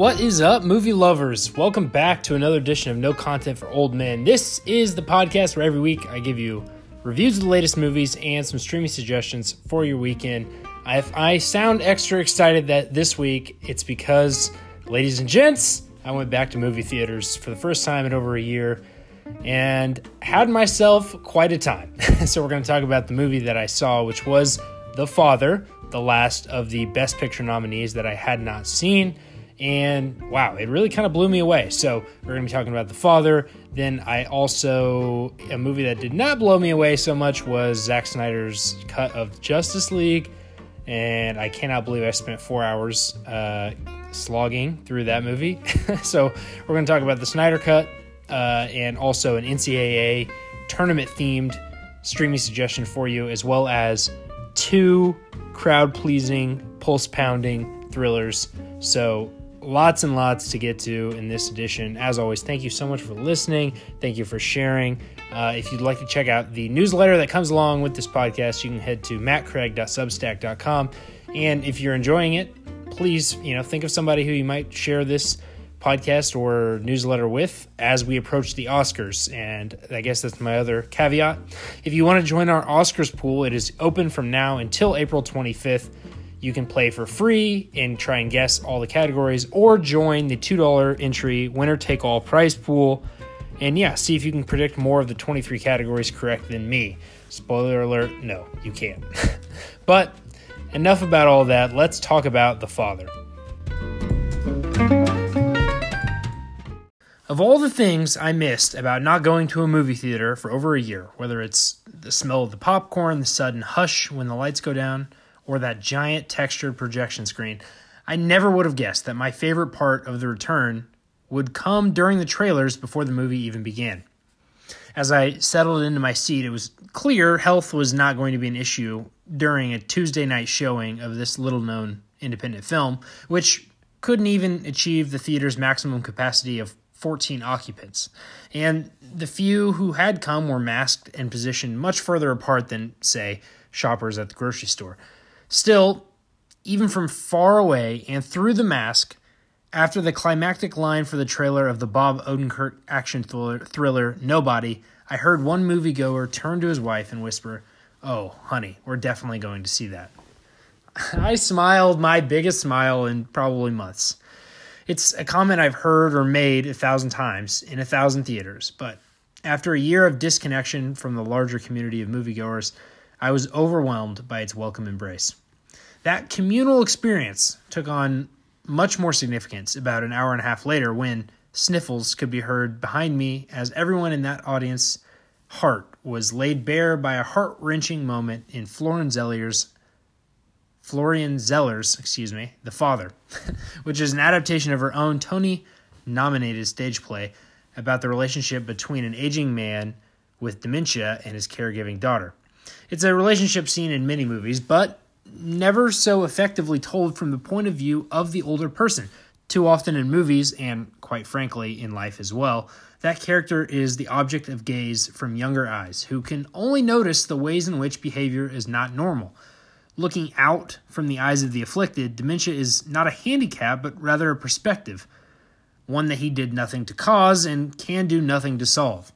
What is up, movie lovers? Welcome back to another edition of No Content for Old Men. This is the podcast where every week I give you reviews of the latest movies and some streaming suggestions for your weekend. If I sound extra excited that this week, it's because, ladies and gents, I went back to movie theaters for the first time in over a year and had myself quite a time. so, we're going to talk about the movie that I saw, which was The Father, the last of the Best Picture nominees that I had not seen. And wow, it really kind of blew me away. So, we're going to be talking about The Father. Then, I also, a movie that did not blow me away so much was Zack Snyder's cut of Justice League. And I cannot believe I spent four hours uh, slogging through that movie. so, we're going to talk about the Snyder cut uh, and also an NCAA tournament themed streaming suggestion for you, as well as two crowd pleasing, pulse pounding thrillers. So, lots and lots to get to in this edition. As always, thank you so much for listening. Thank you for sharing. Uh, if you'd like to check out the newsletter that comes along with this podcast, you can head to mattcraig.substack.com. And if you're enjoying it, please, you know, think of somebody who you might share this podcast or newsletter with as we approach the Oscars. And I guess that's my other caveat. If you want to join our Oscars pool, it is open from now until April 25th. You can play for free and try and guess all the categories, or join the $2 entry winner take all prize pool. And yeah, see if you can predict more of the 23 categories correct than me. Spoiler alert, no, you can't. but enough about all that. Let's talk about The Father. Of all the things I missed about not going to a movie theater for over a year, whether it's the smell of the popcorn, the sudden hush when the lights go down, or that giant textured projection screen, I never would have guessed that my favorite part of the return would come during the trailers before the movie even began. As I settled into my seat, it was clear health was not going to be an issue during a Tuesday night showing of this little known independent film, which couldn't even achieve the theater's maximum capacity of 14 occupants. And the few who had come were masked and positioned much further apart than, say, shoppers at the grocery store. Still, even from far away and through the mask, after the climactic line for the trailer of the Bob Odenkirk action thriller, thriller Nobody, I heard one moviegoer turn to his wife and whisper, Oh, honey, we're definitely going to see that. I smiled my biggest smile in probably months. It's a comment I've heard or made a thousand times in a thousand theaters, but after a year of disconnection from the larger community of moviegoers, I was overwhelmed by its welcome embrace. That communal experience took on much more significance about an hour and a half later when sniffles could be heard behind me as everyone in that audience heart was laid bare by a heart-wrenching moment in Florian Zeller's Florian Zeller's, excuse me, The Father, which is an adaptation of her own Tony nominated stage play about the relationship between an aging man with dementia and his caregiving daughter. It's a relationship seen in many movies, but never so effectively told from the point of view of the older person. Too often in movies, and quite frankly in life as well, that character is the object of gaze from younger eyes who can only notice the ways in which behavior is not normal looking out from the eyes of the afflicted, dementia is not a handicap, but rather a perspective, one that he did nothing to cause and can do nothing to solve.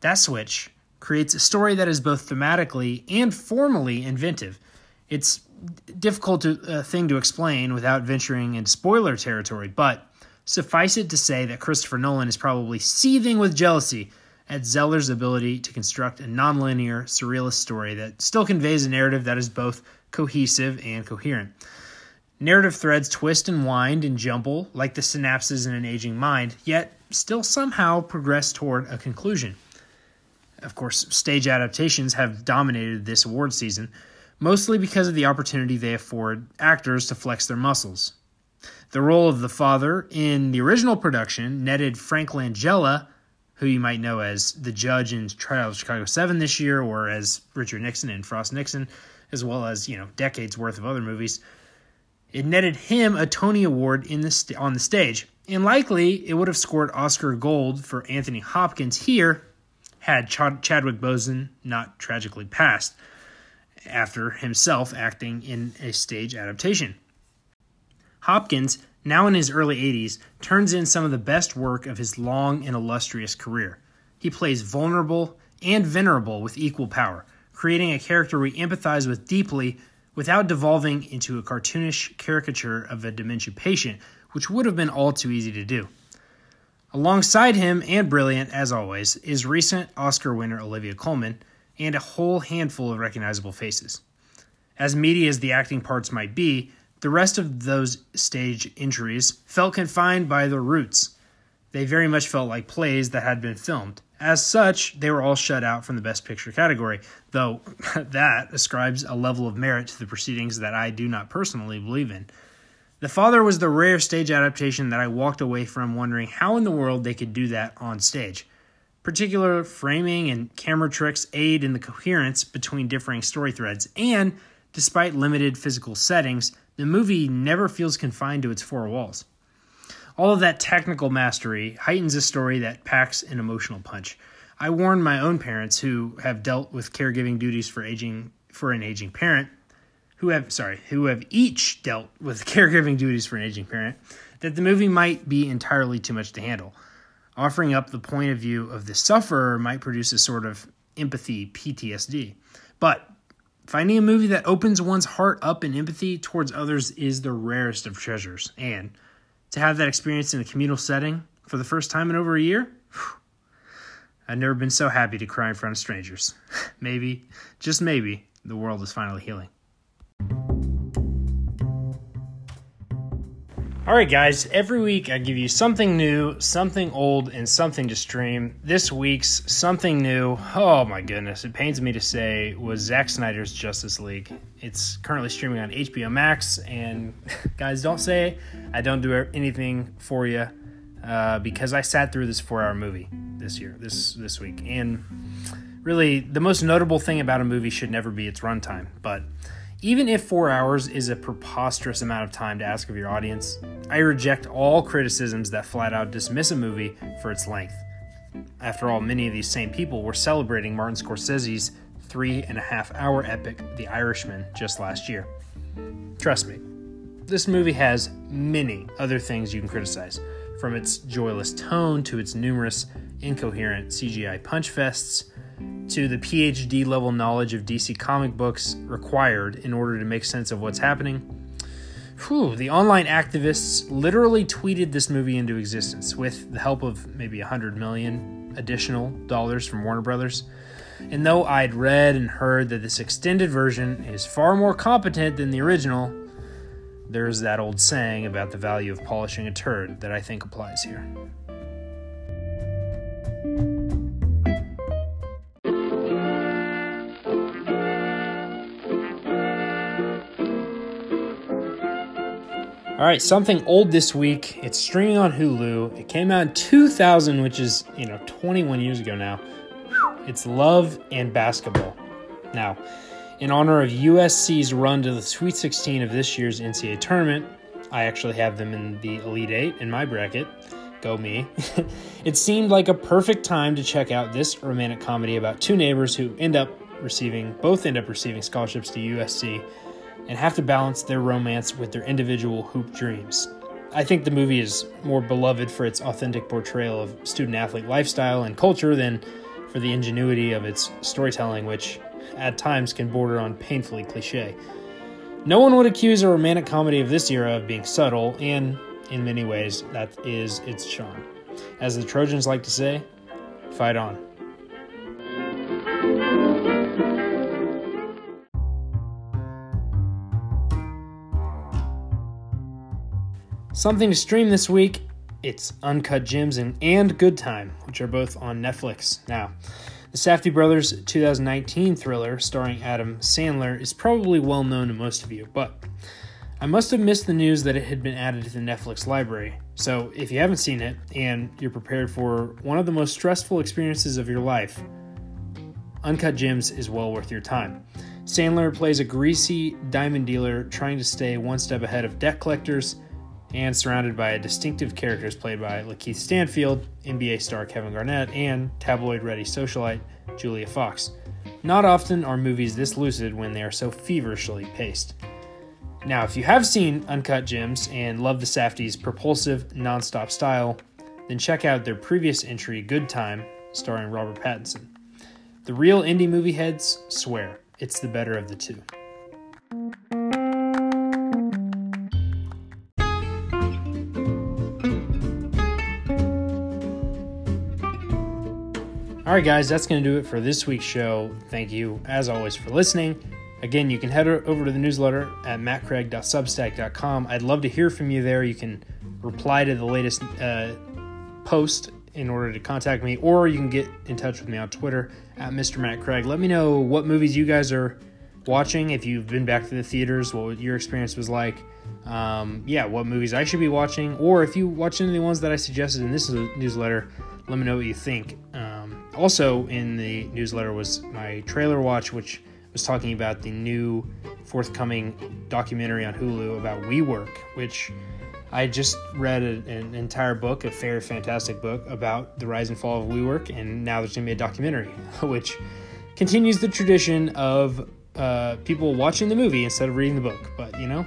That switch creates a story that is both thematically and formally inventive. It's difficult to, uh, thing to explain without venturing into spoiler territory, but suffice it to say that Christopher Nolan is probably seething with jealousy at Zeller's ability to construct a nonlinear, surrealist story that still conveys a narrative that is both cohesive, and coherent. Narrative threads twist and wind and jumble like the synapses in an aging mind, yet still somehow progress toward a conclusion. Of course, stage adaptations have dominated this award season, mostly because of the opportunity they afford actors to flex their muscles. The role of the father in the original production netted Frank Langella, who you might know as the judge in Trial of Chicago 7 this year, or as Richard Nixon in Frost Nixon, as well as you know decades worth of other movies. It netted him a Tony Award in the st- on the stage, and likely it would have scored Oscar gold for Anthony Hopkins here had Ch- Chadwick Boseman not tragically passed after himself acting in a stage adaptation. Hopkins now in his early 80s, turns in some of the best work of his long and illustrious career. He plays vulnerable and venerable with equal power, creating a character we empathize with deeply without devolving into a cartoonish caricature of a dementia patient, which would have been all too easy to do. Alongside him, and brilliant as always, is recent Oscar winner Olivia Colman and a whole handful of recognizable faces. As meaty as the acting parts might be, the rest of those stage entries felt confined by their roots. They very much felt like plays that had been filmed. As such, they were all shut out from the Best Picture category, though that ascribes a level of merit to the proceedings that I do not personally believe in. The Father was the rare stage adaptation that I walked away from wondering how in the world they could do that on stage. Particular framing and camera tricks aid in the coherence between differing story threads, and despite limited physical settings, the movie never feels confined to its four walls. All of that technical mastery heightens a story that packs an emotional punch. I warned my own parents who have dealt with caregiving duties for aging for an aging parent, who have sorry, who have each dealt with caregiving duties for an aging parent, that the movie might be entirely too much to handle. Offering up the point of view of the sufferer might produce a sort of empathy PTSD. But finding a movie that opens one's heart up in empathy towards others is the rarest of treasures. And to have that experience in a communal setting for the first time in over a year, I've never been so happy to cry in front of strangers. maybe, just maybe, the world is finally healing. All right, guys, every week I give you something new, something old, and something to stream. This week's something new, oh my goodness, it pains me to say, was Zack Snyder's Justice League. It's currently streaming on HBO Max, and guys, don't say I don't do anything for you uh, because I sat through this four hour movie this year, this, this week. And really, the most notable thing about a movie should never be its runtime, but even if four hours is a preposterous amount of time to ask of your audience, I reject all criticisms that flat out dismiss a movie for its length. After all, many of these same people were celebrating Martin Scorsese's three and a half hour epic, The Irishman, just last year. Trust me, this movie has many other things you can criticize, from its joyless tone to its numerous incoherent CGI punch fests to the PhD level knowledge of DC comic books required in order to make sense of what's happening. Whew, the online activists literally tweeted this movie into existence with the help of maybe 100 million additional dollars from Warner Brothers. And though I'd read and heard that this extended version is far more competent than the original, there's that old saying about the value of polishing a turd that I think applies here. All right, something old this week. It's streaming on Hulu. It came out in 2000, which is, you know, 21 years ago now. It's Love and Basketball. Now, in honor of USC's run to the Sweet 16 of this year's NCAA tournament, I actually have them in the Elite 8 in my bracket. Go me. it seemed like a perfect time to check out this romantic comedy about two neighbors who end up receiving both end up receiving scholarships to USC and have to balance their romance with their individual hoop dreams. I think the movie is more beloved for its authentic portrayal of student athlete lifestyle and culture than for the ingenuity of its storytelling, which at times can border on painfully cliche. No one would accuse a romantic comedy of this era of being subtle, and in many ways, that is its charm. As the Trojans like to say, fight on. Something to stream this week. It's Uncut Gems and, and Good Time, which are both on Netflix now. The Safdie Brothers 2019 thriller starring Adam Sandler is probably well known to most of you, but I must have missed the news that it had been added to the Netflix library. So if you haven't seen it and you're prepared for one of the most stressful experiences of your life, Uncut Gems is well worth your time. Sandler plays a greasy diamond dealer trying to stay one step ahead of debt collectors and surrounded by distinctive characters played by Lakeith Stanfield, NBA star Kevin Garnett, and tabloid ready socialite Julia Fox. Not often are movies this lucid when they are so feverishly paced. Now, if you have seen Uncut Gems and love the Safdies' propulsive, nonstop style, then check out their previous entry, Good Time, starring Robert Pattinson. The real indie movie heads swear it's the better of the two. All right, guys, that's going to do it for this week's show. Thank you, as always, for listening. Again, you can head over to the newsletter at mattcraig.substack.com. I'd love to hear from you there. You can reply to the latest uh, post in order to contact me, or you can get in touch with me on Twitter at Mr. Matt Craig. Let me know what movies you guys are watching, if you've been back to the theaters, what your experience was like. Um, yeah, what movies I should be watching, or if you watch any of the ones that I suggested in this newsletter, let me know what you think. Um, also, in the newsletter was my trailer watch, which was talking about the new forthcoming documentary on Hulu about WeWork, which I just read a, an entire book, a fair, fantastic book about the rise and fall of WeWork, and now there's going to be a documentary, which continues the tradition of uh, people watching the movie instead of reading the book. But you know,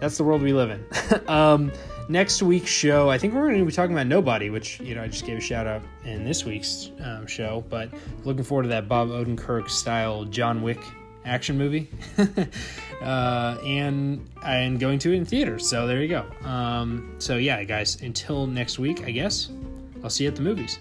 that's the world we live in. um, next week's show, I think we're going to be talking about Nobody, which you know I just gave a shout out in this week's um, show. But looking forward to that Bob Odenkirk style John Wick action movie, uh, and and going to it in theaters. So there you go. Um, so yeah, guys, until next week, I guess I'll see you at the movies.